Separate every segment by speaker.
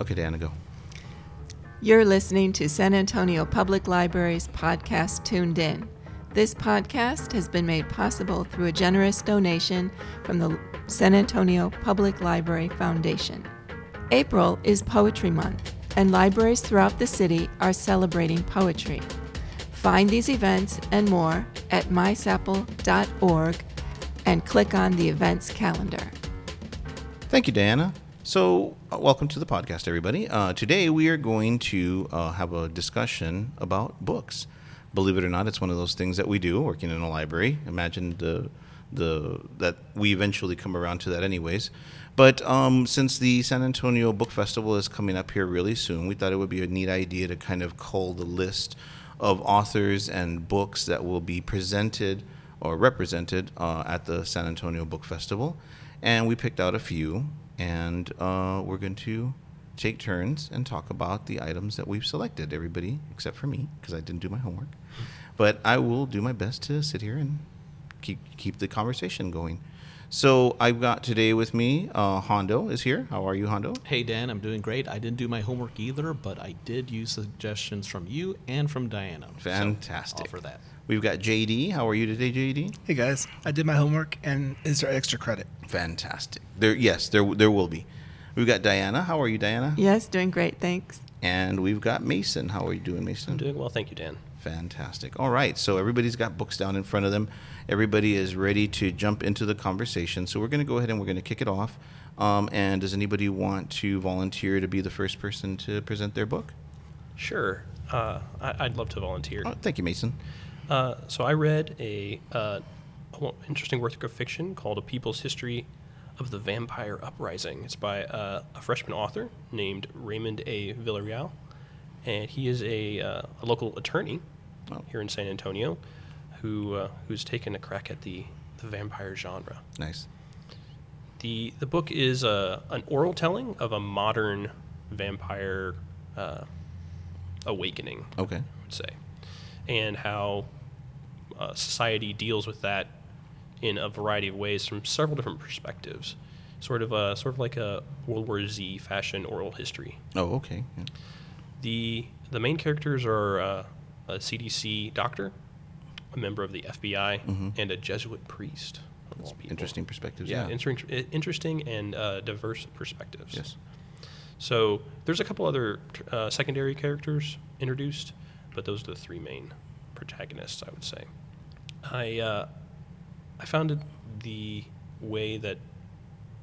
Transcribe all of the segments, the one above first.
Speaker 1: Okay, Diana, go.
Speaker 2: You're listening to San Antonio Public Library's podcast Tuned In. This podcast has been made possible through a generous donation from the San Antonio Public Library Foundation. April is Poetry Month, and libraries throughout the city are celebrating poetry. Find these events and more at mysapl.org and click on the events calendar.
Speaker 1: Thank you, Diana. So, uh, welcome to the podcast, everybody. Uh, today we are going to uh, have a discussion about books. Believe it or not, it's one of those things that we do working in a library. Imagine the the that we eventually come around to that, anyways. But um, since the San Antonio Book Festival is coming up here really soon, we thought it would be a neat idea to kind of cull the list of authors and books that will be presented or represented uh, at the San Antonio Book Festival. And we picked out a few, and uh, we're going to take turns and talk about the items that we've selected. Everybody except for me, because I didn't do my homework. But I will do my best to sit here and keep keep the conversation going. So I've got today with me, uh, Hondo is here. How are you, Hondo?
Speaker 3: Hey Dan, I'm doing great. I didn't do my homework either, but I did use suggestions from you and from Diana.
Speaker 1: Fantastic.
Speaker 3: all for that.
Speaker 1: We've got JD. How are you today, JD?
Speaker 4: Hey guys, I did my homework, and is there extra credit?
Speaker 1: Fantastic. There, yes, there, there will be. We've got Diana. How are you, Diana?
Speaker 2: Yes, doing great, thanks.
Speaker 1: And we've got Mason. How are you doing, Mason?
Speaker 5: I'm doing well, thank you, Dan.
Speaker 1: Fantastic. All right. So everybody's got books down in front of them. Everybody is ready to jump into the conversation. So we're going to go ahead and we're going to kick it off. Um, and does anybody want to volunteer to be the first person to present their book?
Speaker 5: Sure, uh, I, I'd love to volunteer.
Speaker 1: Oh, thank you, Mason.
Speaker 5: Uh, so I read a, uh, interesting work of fiction called A People's History of the Vampire Uprising. It's by uh, a freshman author named Raymond A. Villarreal, and he is a, uh, a local attorney
Speaker 1: Oh.
Speaker 5: here in San Antonio who uh, who's taken a crack at the, the vampire genre.
Speaker 1: Nice.
Speaker 5: The the book is a, an oral telling of a modern vampire uh, awakening.
Speaker 1: Okay.
Speaker 5: I would say, and how uh, society deals with that in a variety of ways from several different perspectives. Sort of a sort of like a World War Z fashion oral history.
Speaker 1: Oh, okay. Yeah.
Speaker 5: The the main characters are uh, a CDC doctor, a member of the FBI,
Speaker 1: Mhm.
Speaker 5: and a Jesuit priest.
Speaker 1: Interesting perspectives.
Speaker 5: Yeah,
Speaker 1: Yeah.
Speaker 5: inter- interesting and uh, diverse perspectives.
Speaker 1: Yes.
Speaker 5: So there's a couple other uh, secondary characters introduced, but those are the three main protagonists, I would say. I uh, I found it the way that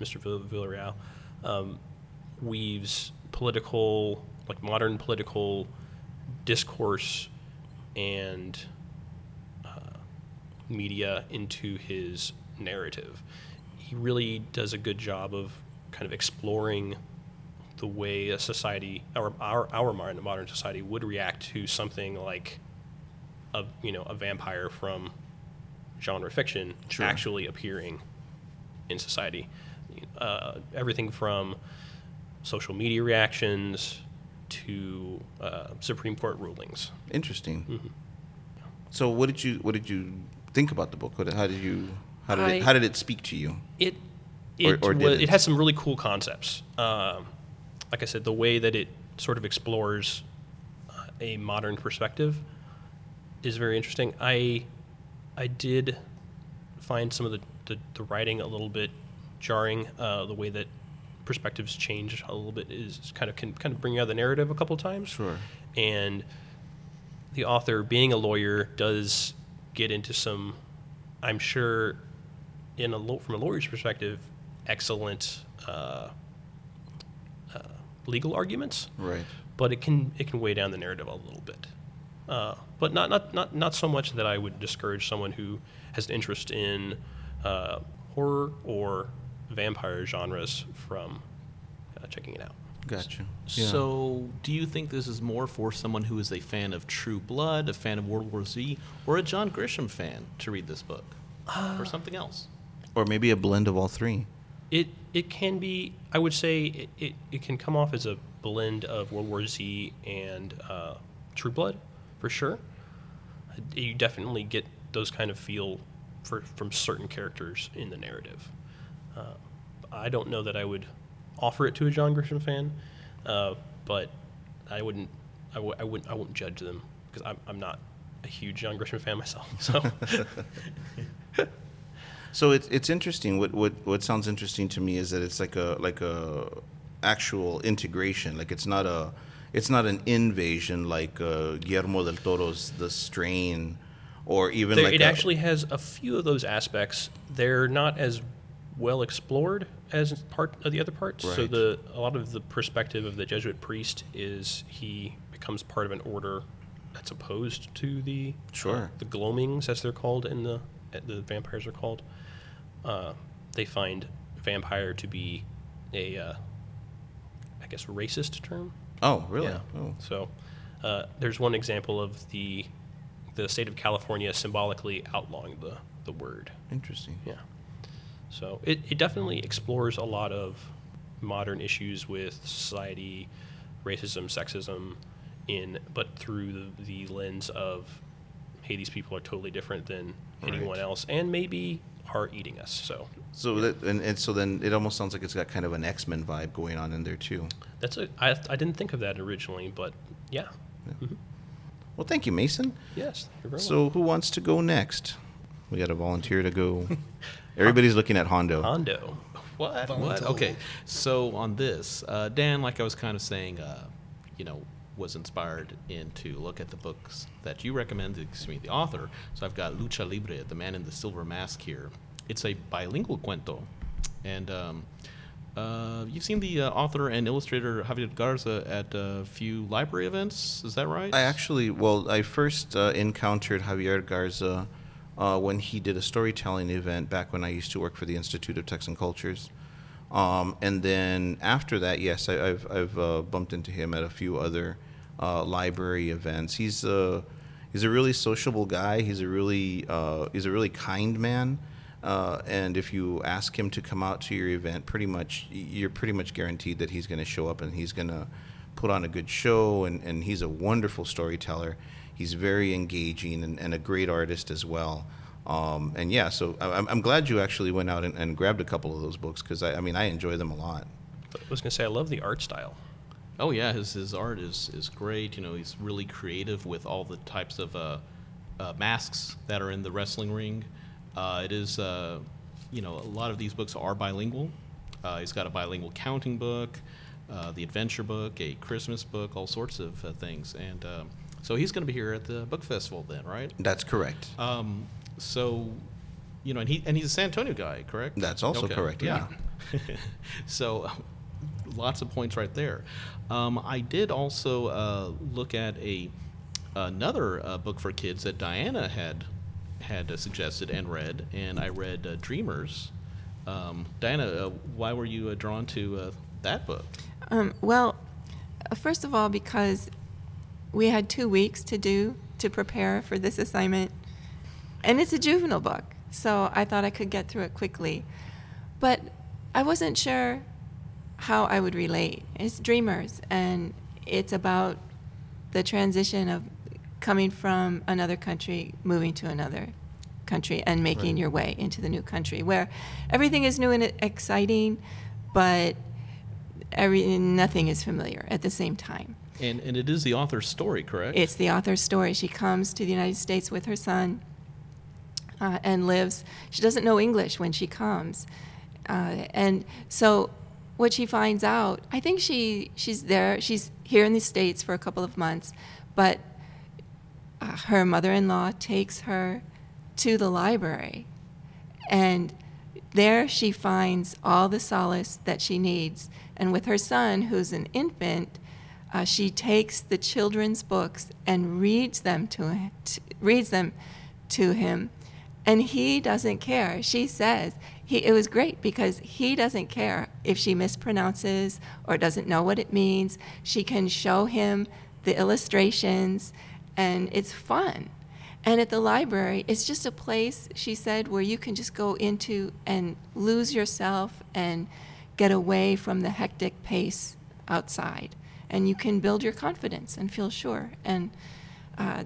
Speaker 5: Mr. Vill- Villarreal um, weaves political, like modern political discourse and uh, media into his narrative. He really does a good job of kind of exploring the way a society, our our, our modern, modern society, would react to something like a you know a vampire from genre fiction
Speaker 1: Sure.
Speaker 5: actually appearing in society. Uh, everything from social media reactions to uh, Supreme Court rulings.
Speaker 1: Interesting.
Speaker 5: Mhm.
Speaker 1: So, what did you what did you think about the book? What, how did you how did it, how did it speak to you?
Speaker 5: It it
Speaker 1: or
Speaker 5: wa-
Speaker 1: didn't?
Speaker 5: it has some really cool concepts. Um, like I said, the way that it sort of explores uh, a modern perspective is very interesting. I I did find some of the, the, the writing a little bit jarring. Uh, the way that perspectives change a little bit is kind of can kind of bring out the narrative a couple times
Speaker 1: Sure.
Speaker 5: and the author being a lawyer does get into some i'm sure in a from a lawyer's perspective excellent uh, uh, legal arguments
Speaker 1: Right.
Speaker 5: but it can it can weigh down the narrative a little bit uh, but not, not not not so much that i would discourage someone who has an interest in uh, horror or vampire genres from uh, checking it out
Speaker 1: Gotcha. Yeah.
Speaker 3: So, do you think this is more for someone who is a fan of True Blood, a fan of World War Z, or a John Grisham fan to read this book, or something else?
Speaker 1: or maybe a blend of all three.
Speaker 5: It it can be. I would say it, it, it can come off as a blend of World War Z and uh, True Blood, for sure. You definitely get those kind of feel for from certain characters in the narrative. Uh, I don't know that I would offer it to a John Grisham fan. uh, but I wouldn't, I, w- I wouldn't, I won't judge them because I'm, I'm not a huge John Grisham fan myself. So
Speaker 1: So it's it's interesting. What what what sounds interesting to me is that it's like a like a actual integration. Like it's not a it's not an invasion like uh, Guillermo del Toro's The Strain, or even
Speaker 5: there,
Speaker 1: like
Speaker 5: it
Speaker 1: a-
Speaker 5: actually has a few of those aspects. They're not as well explored as part of the other parts. So the a lot of the perspective of the Jesuit priest is he becomes part of an order that's opposed to the
Speaker 1: Sure.
Speaker 5: the gloamings as they're called in the uh, the vampires are called. Uh, they find vampire to be a uh, I guess racist term.
Speaker 1: Oh really?
Speaker 5: Yeah.
Speaker 1: Oh.
Speaker 5: So uh, there's one example of the the state of California symbolically outlawing the, the word.
Speaker 1: Interesting.
Speaker 5: Yeah. So it, it definitely explores a lot of modern issues with society, racism, sexism, in but through the, the lens of hey, these people are totally different than anyone
Speaker 1: Right.
Speaker 5: else, and maybe are eating us. So
Speaker 1: So that and, and so then it almost sounds like it's got kind of an X Men vibe going on in there too.
Speaker 5: that's a I, I didn't think of that originally, but yeah. Mhm.
Speaker 1: Well, thank you, Mason.
Speaker 5: Yes.
Speaker 1: So who wants to go next? We got a volunteer to go. Everybody's looking at Hondo.
Speaker 5: Hondo.
Speaker 3: What? What?
Speaker 4: Voluntold.
Speaker 3: Okay. So on this, uh, Dan, like I was kind of saying, uh, you know, was inspired in to look at the books that you recommended to me, the author. So I've got Lucha Libre, The Man in the Silver Mask here. It's a bilingual cuento, and um, uh, you've seen the uh, author and illustrator Javier Garza at a few library events. Is that right?
Speaker 1: I actually, well, I first uh, encountered Javier Garza uh, when he did a storytelling event back when I used to work for the Institute of Texan Cultures. Um, and then after that, yes, I, I've, I've uh, bumped into him at a few other uh, library events. He's a, he's a really sociable guy. He's a really, uh, he's a really kind man. Uh, and if you ask him to come out to your event, pretty much you're pretty much guaranteed that he's going to show up and he's going to put on a good show. And, and he's a wonderful storyteller. He's very engaging and, and a great artist as well. Um, and yeah, so I, I'm, I'm glad you actually went out and, and grabbed a couple of those books because I, I mean I enjoy them a lot.
Speaker 5: I was going to say, I love the art style.
Speaker 3: Oh yeah, his his art is is great. You know, he's really creative with all the types of uh, uh, masks that are in the wrestling ring. Uh, it is, uh, you know, a lot of these books are bilingual. Uh, he's got a bilingual counting book, uh, the adventure book, a Christmas book, all sorts of uh, things. And um, so he's going to be here at the book festival then, right?
Speaker 1: That's correct.
Speaker 3: Um, so, you know, and he and he's a San Antonio guy, correct?
Speaker 1: That's also correct, yeah.
Speaker 3: so, lots of points right there. Um, I did also uh, look at a another uh, book for kids that Diana had had uh, suggested and read, and I read uh, Dreamers. Um, Diana, uh, why were you uh, drawn to uh, that book?
Speaker 2: Um, well, uh, first of all, because we had two weeks to do to prepare for this assignment, and it's a juvenile book, so I thought I could get through it quickly. But I wasn't sure how I would relate. It's Dreamers, and it's about the transition of coming from another country, moving to another country, and making
Speaker 1: Right.
Speaker 2: your way into the new country, where everything is new and exciting, but every nothing is familiar at the same time.
Speaker 3: And and it is the author's story, correct?
Speaker 2: It's the author's story. She comes to the United States with her son uh, and lives. She doesn't know English when she comes, uh, and so what she finds out, I think she she's there. She's here in the states for a couple of months, but uh, her mother-in-law takes her to the library, and there she finds all the solace that she needs. And with her son, who's an infant, uh, she takes the children's books and reads them to, to reads them to him, and he doesn't care. She says he, it was great because he doesn't care if she mispronounces or doesn't know what it means. She can show him the illustrations, and it's fun. And at the library, it's just a place, she said, where you can just go into and lose yourself and get away from the hectic pace outside. And you can build your confidence and feel sure. And uh,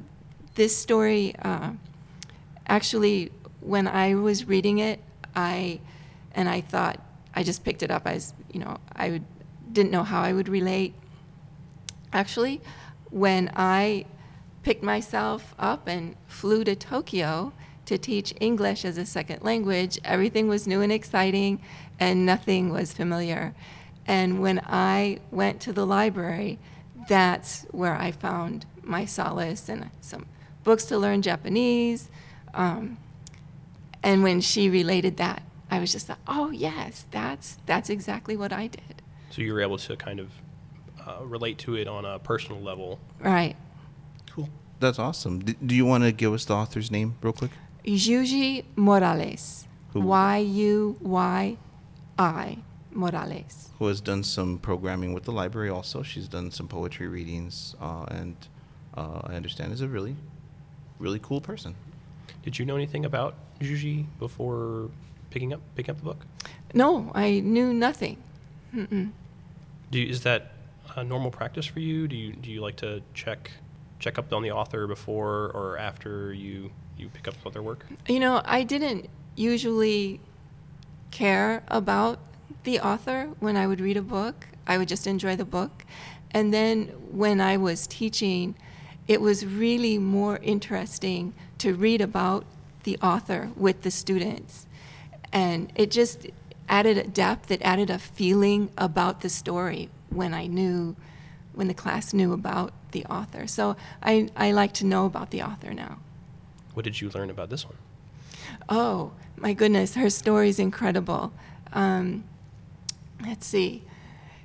Speaker 2: this story, uh, actually, when I was reading it, I, and I thought, I just picked it up as, you know, I would, didn't know how I would relate. Actually, when I picked myself up and flew to Tokyo to teach English as a second language, everything was new and exciting and nothing was familiar. And when I went to the library, that's where I found my solace and some books to learn Japanese. Um, and when she related that, I was just like, oh yes, that's that's exactly what I did.
Speaker 5: So you were able to kind of uh, relate to it on a personal level.
Speaker 2: Right.
Speaker 4: Cool.
Speaker 1: That's awesome. D- do you want to give us the author's name real quick?
Speaker 2: Yuyi Morales.
Speaker 1: Who?
Speaker 2: Y U Y I Morales.
Speaker 1: Who has done some programming with the library also. She's done some poetry readings, uh, and uh, I understand is a really, really cool person.
Speaker 5: Did you know anything about Yuyi before picking up picking up the book?
Speaker 2: No, I knew nothing. Mm-mm.
Speaker 5: Do you, is that a normal practice for you? Do you do you like to check check up on the author before or after you you pick up other work?
Speaker 2: You know, I didn't usually care about the author when I would read a book. I would just enjoy the book. And then when I was teaching, it was really more interesting to read about the author with the students. And it just added a depth, it added a feeling about the story when I knew, when the class knew about the author. So I, I like to know about the author now.
Speaker 5: What did you learn about this one?
Speaker 2: Oh, my goodness, her story is incredible. Um, let's see.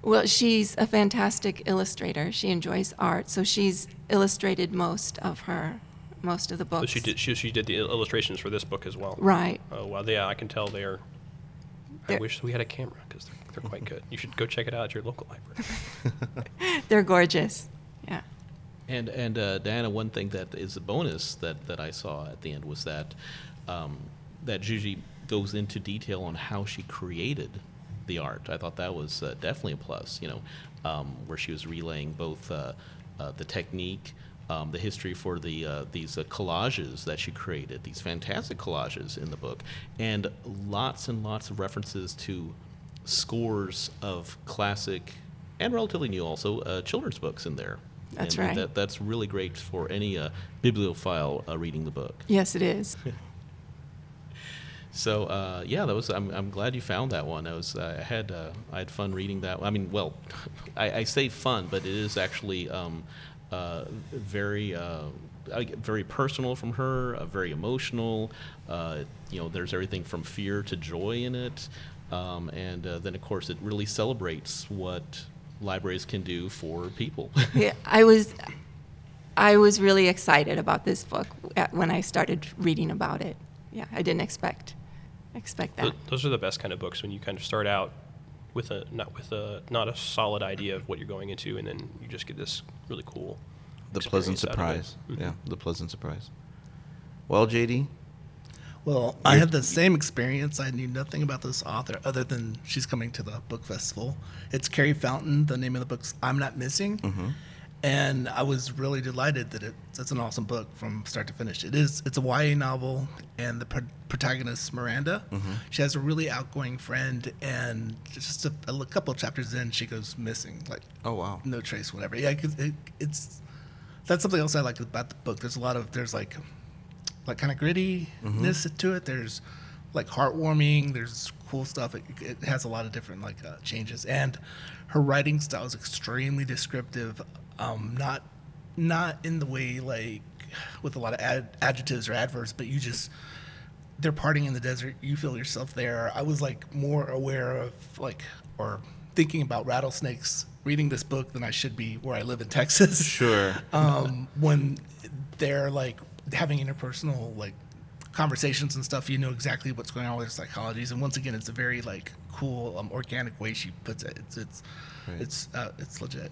Speaker 2: Well, she's a fantastic illustrator. She enjoys art, so she's illustrated most of her, most of the
Speaker 5: So
Speaker 2: books.
Speaker 5: she did she, she did the illustrations for this book as well.
Speaker 2: Right.
Speaker 5: Oh well, yeah, I can tell they are. I
Speaker 2: They're-
Speaker 5: wish we had a camera because they're, they're quite good. You should go check it out at your local library.
Speaker 2: They're gorgeous. Yeah.
Speaker 3: And and uh, Diana, one thing that is a bonus that, that I saw at the end was that um, that Yuyi goes into detail on how she created the art. I thought that was uh, definitely a plus. You know, um, where she was relaying both uh, uh, the technique, um, the history for the uh, these uh, collages that she created, these fantastic collages in the book, and lots and lots of references to scores of classic and relatively new also uh, children's books in there.
Speaker 2: That's
Speaker 3: And
Speaker 2: right.
Speaker 3: That, that's really great for any uh, bibliophile uh, reading the book.
Speaker 2: Yes, it is.
Speaker 3: So uh, yeah, that was. I'm, I'm glad you found that one. I was. I had. Uh, I had fun reading that. I mean, well, I, I say fun, but it is actually um, uh, very. Uh, very personal from her. Uh, very emotional. Uh, you know, there's everything from fear to joy in it, um, and uh, then of course it really celebrates what libraries can do for people.
Speaker 2: yeah, I was, I was really excited about this book when I started reading about it. Yeah, I didn't expect, expect that.
Speaker 5: Th- those are the best kind of books when you kind of start out with a not with a not a solid idea of what you're going into, and then you just get this really cool.
Speaker 1: The pleasant
Speaker 5: experience out of it.
Speaker 1: surprise.
Speaker 5: Mhm.
Speaker 1: Yeah, the pleasant surprise. Well, JD,
Speaker 4: Well, I had the same experience. I knew nothing about this author other than she's coming to the book festival. It's Carrie Fountain. The name of the book's I'm Not Missing. And I was really delighted that it, it's an awesome book from start to finish. It is. It's a YA novel, and the pro- protagonist Miranda, she has a really outgoing friend, and just a, a couple of chapters in, she goes missing. Like
Speaker 1: Oh, wow.
Speaker 4: no trace, whatever. Yeah, it, it's that's something else I like about the book. There's a lot of there's like like kind of grittiness to it. There's like heartwarming. There's cool stuff. It, it has a lot of different like uh, changes, and her writing style is extremely descriptive. Um, not not in the way like with a lot of ad, adjectives or adverbs, but you just they're partying in the desert. You feel yourself there. I was like more aware of like or thinking about rattlesnakes reading this book than I should be where I live in Texas.
Speaker 1: Sure.
Speaker 4: um, when they're like having interpersonal like conversations and stuff, you know exactly what's going on with their psychologies. And once again, it's a very like cool, um, organic way she puts it. It's it's
Speaker 1: Right.
Speaker 4: it's uh, it's legit.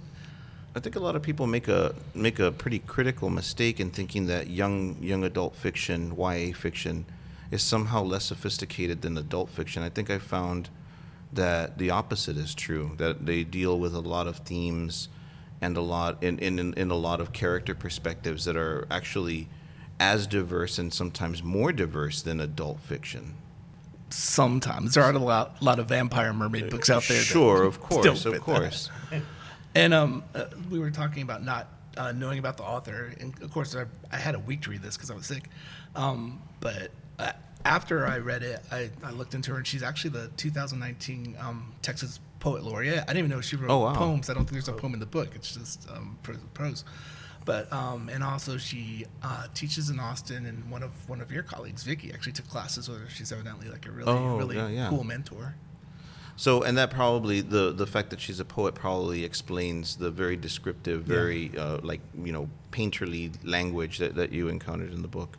Speaker 1: I think a lot of people make a make a pretty critical mistake in thinking that young young adult fiction, YA fiction, is somehow less sophisticated than adult fiction. I think I found that the opposite is true. That they deal with a lot of themes and a lot in in, in, a lot of character perspectives that are actually as diverse and sometimes more diverse than adult fiction.
Speaker 4: Sometimes there are a lot, lot of vampire mermaid books out there.
Speaker 1: Sure, of course, of
Speaker 4: that. And um, uh, we were talking about not uh, knowing about the author, and of course, I, I had a week to read this because I was sick. Um, but uh, after I read it, I, I looked into her, and she's actually the 2019 um, Texas Poet Laureate. I didn't even know she wrote
Speaker 1: Oh, wow.
Speaker 4: poems. I don't think there's a poem in the book. It's just um, prose. prose. But um, and also she uh, teaches in Austin, and one of one of your colleagues, Vicky, actually took classes with her. She's evidently like a really
Speaker 1: Oh,
Speaker 4: really
Speaker 1: yeah, yeah.
Speaker 4: cool mentor.
Speaker 1: So, and that probably the the fact that she's a poet probably explains the very descriptive, very uh, like you know painterly language that, that you encountered in the book.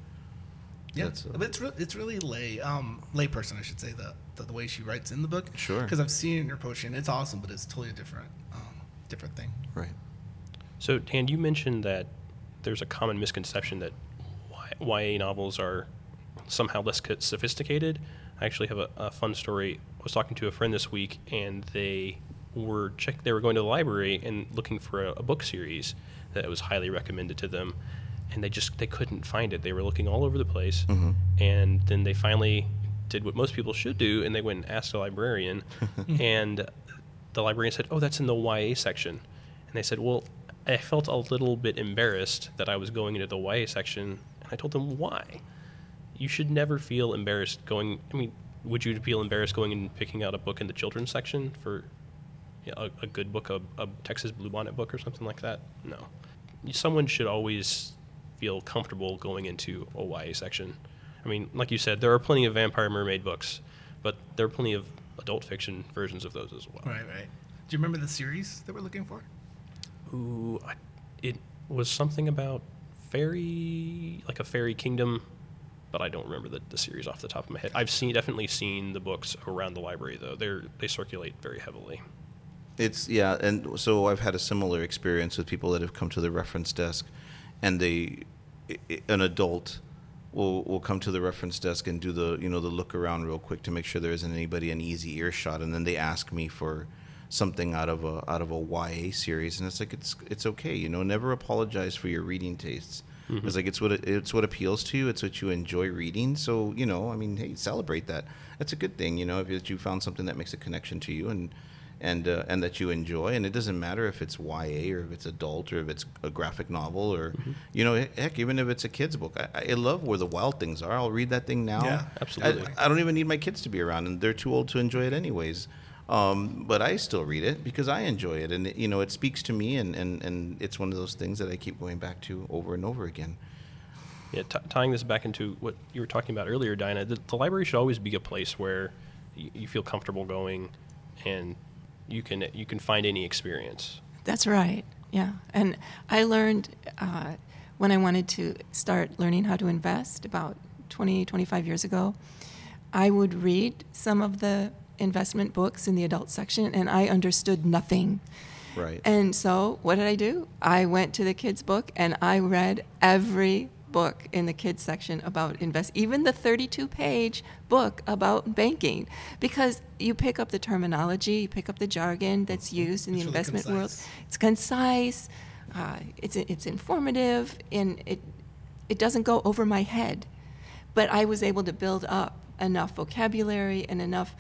Speaker 4: Yeah,
Speaker 1: That's, uh,
Speaker 4: but it's re- it's really lay um layperson, I should say, the, the the way she writes in the book.
Speaker 1: Sure.
Speaker 4: Because I've seen it in your poetry, and it's awesome, but it's totally a different um, different thing.
Speaker 1: Right.
Speaker 5: So, Dan, you mentioned that there's a common misconception that Y- YA novels are somehow less sophisticated. I actually have a, a fun story. I was talking to a friend this week, and they were check. They were going to the library and looking for a, a book series that was highly recommended to them, and they just they couldn't find it. They were looking all over the place, mm-hmm. and then they finally did what most people should do, and they went and asked a librarian, and the librarian said, "Oh, that's in the YA section." And they said, "Well, I felt a little bit embarrassed that I was going into the YA section." And I told them, "Why? You should never feel embarrassed going. I mean, would you feel embarrassed going and picking out a book in the children's section for you know, a, a good book, a, a Texas Bluebonnet book or something like that? No. Someone should always feel comfortable going into a YA section. I mean, like you said, there are plenty of vampire mermaid books, but there are plenty of adult fiction versions of those as well.
Speaker 4: Right, right. Do you remember the series that we're looking for?
Speaker 5: Ooh, I, it was something about fairy, like a fairy kingdom, but I don't remember the, the series off the top of my head. I've seen definitely seen the books around the library though. They're they circulate very heavily.
Speaker 1: It's yeah, and so I've had a similar experience with people that have come to the reference desk, and they, an adult, will will come to the reference desk and do the you know the look around real quick to make sure there isn't anybody in easy earshot, and then they ask me for something out of a out of a YA series, and it's like it's it's okay, you know, never apologize for your reading tastes. It's like it's what it, it's what appeals to you. It's what you enjoy reading. So you know, I mean, hey, celebrate that. That's a good thing, you know, if you found something that makes a connection to you and and uh, and that you enjoy. And it doesn't matter if it's YA or if it's adult or if it's a graphic novel or you know, heck, even if it's a kid's book. I, I love where the wild things are. I'll read that thing now.
Speaker 4: Yeah,
Speaker 5: absolutely.
Speaker 1: I, I don't even need my kids to be around, and they're too old to enjoy it anyways. Um, but I still read it because I enjoy it, and it, you know, it speaks to me, and, and, and it's one of those things that I keep going back to over and over again.
Speaker 5: Yeah, t- tying this back into what you were talking about earlier, Diana, the, the library should always be a place where y- you feel comfortable going, and you can you can find any experience.
Speaker 2: That's right. Yeah. And I learned uh, when I wanted to start learning how to invest about 20, 25 years ago, I would read some of the investment books in the adult section and I understood nothing.
Speaker 1: Right.
Speaker 2: And so what did I do? I went to the kids' book and I read every book in the kids section about invest even the 32 page book about banking because you pick up the terminology you pick up the jargon that's used in the
Speaker 4: It's really
Speaker 2: investment world it's concise uh, it's it's informative and it it doesn't go over my head but I was able to build up enough vocabulary and enough.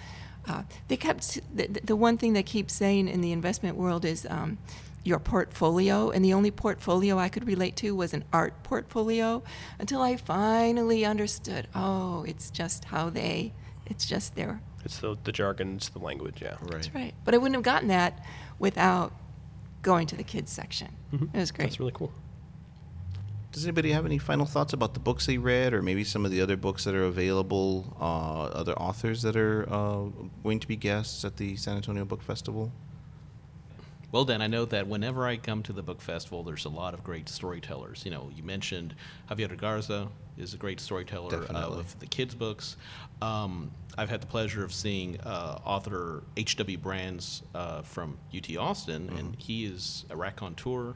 Speaker 2: Uh, they kept the, the one thing they keep saying in the investment world is um, your portfolio, and the only portfolio I could relate to was an art portfolio until I finally understood. Oh, it's just how they, it's just their.
Speaker 5: It's the the jargon, it's the language. Yeah.
Speaker 1: right.
Speaker 2: That's right. But I wouldn't have gotten that without going to the kids section.
Speaker 5: Mhm.
Speaker 2: It was great.
Speaker 5: That's really cool.
Speaker 1: Does anybody have any final thoughts about the books they read, or maybe some of the other books that are available, uh, other authors that are uh, going to be guests at the San Antonio Book Festival?
Speaker 3: Well, Dan, I know that whenever I come to the book festival, there's a lot of great storytellers. You know, you mentioned Javier Garza is a great storyteller uh, with the kids' books. Um, I've had the pleasure of seeing uh, author H.W. Brands uh, from UT Austin, and he is a raconteur.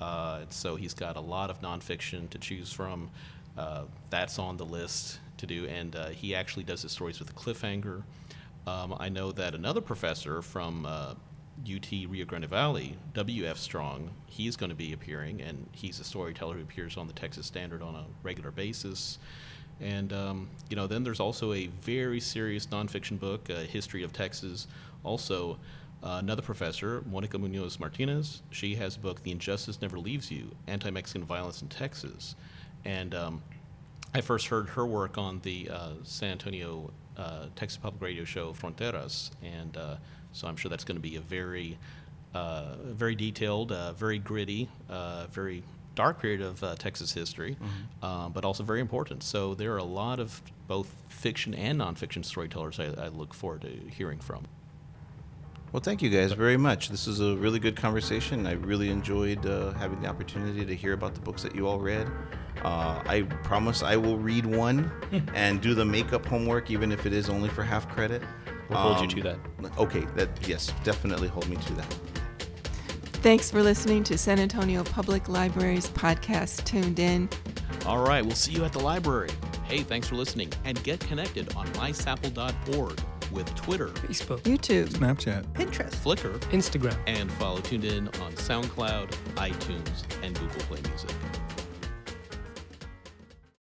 Speaker 3: Uh, so he's got a lot of nonfiction to choose from. Uh, that's on the list to do, and uh, he actually does his stories with a cliffhanger. Um, I know that another professor from uh, UT Rio Grande Valley, W.F. Strong, he's going to be appearing, and he's a storyteller who appears on the Texas Standard on a regular basis. And, um, you know, then there's also a very serious nonfiction book, uh, History of Texas, also Uh, another professor, Monica Munoz Martinez, she has a book, The Injustice Never Leaves You Anti Mexican Violence in Texas. And um, I first heard her work on the uh, San Antonio, uh, Texas Public Radio show Fronteras. And uh, so I'm sure that's going to be a very, uh, very detailed, uh, very gritty, uh, very dark period of uh, Texas history, um, but also very important. So there are a lot of both fiction and nonfiction storytellers I, I look forward to hearing from.
Speaker 1: Well, thank you guys very much. This is a really good conversation. I really enjoyed uh, having the opportunity to hear about the books that you all read. Uh, I promise I will read one and do the makeup homework, even if it is only for half credit.
Speaker 5: We'll hold you to that.
Speaker 1: Okay, that yes, definitely hold me to that.
Speaker 2: Thanks for listening to San Antonio Public Library's podcast, Tuned In.
Speaker 3: All right, we'll see you at the library. Hey, thanks for listening, and get connected on mysapl.org with Twitter,
Speaker 6: Facebook,
Speaker 2: YouTube,
Speaker 7: Snapchat.
Speaker 8: Pinterest.
Speaker 3: Flickr,
Speaker 6: Instagram.
Speaker 3: and follow Tuned In on SoundCloud, iTunes, and Google Play Music.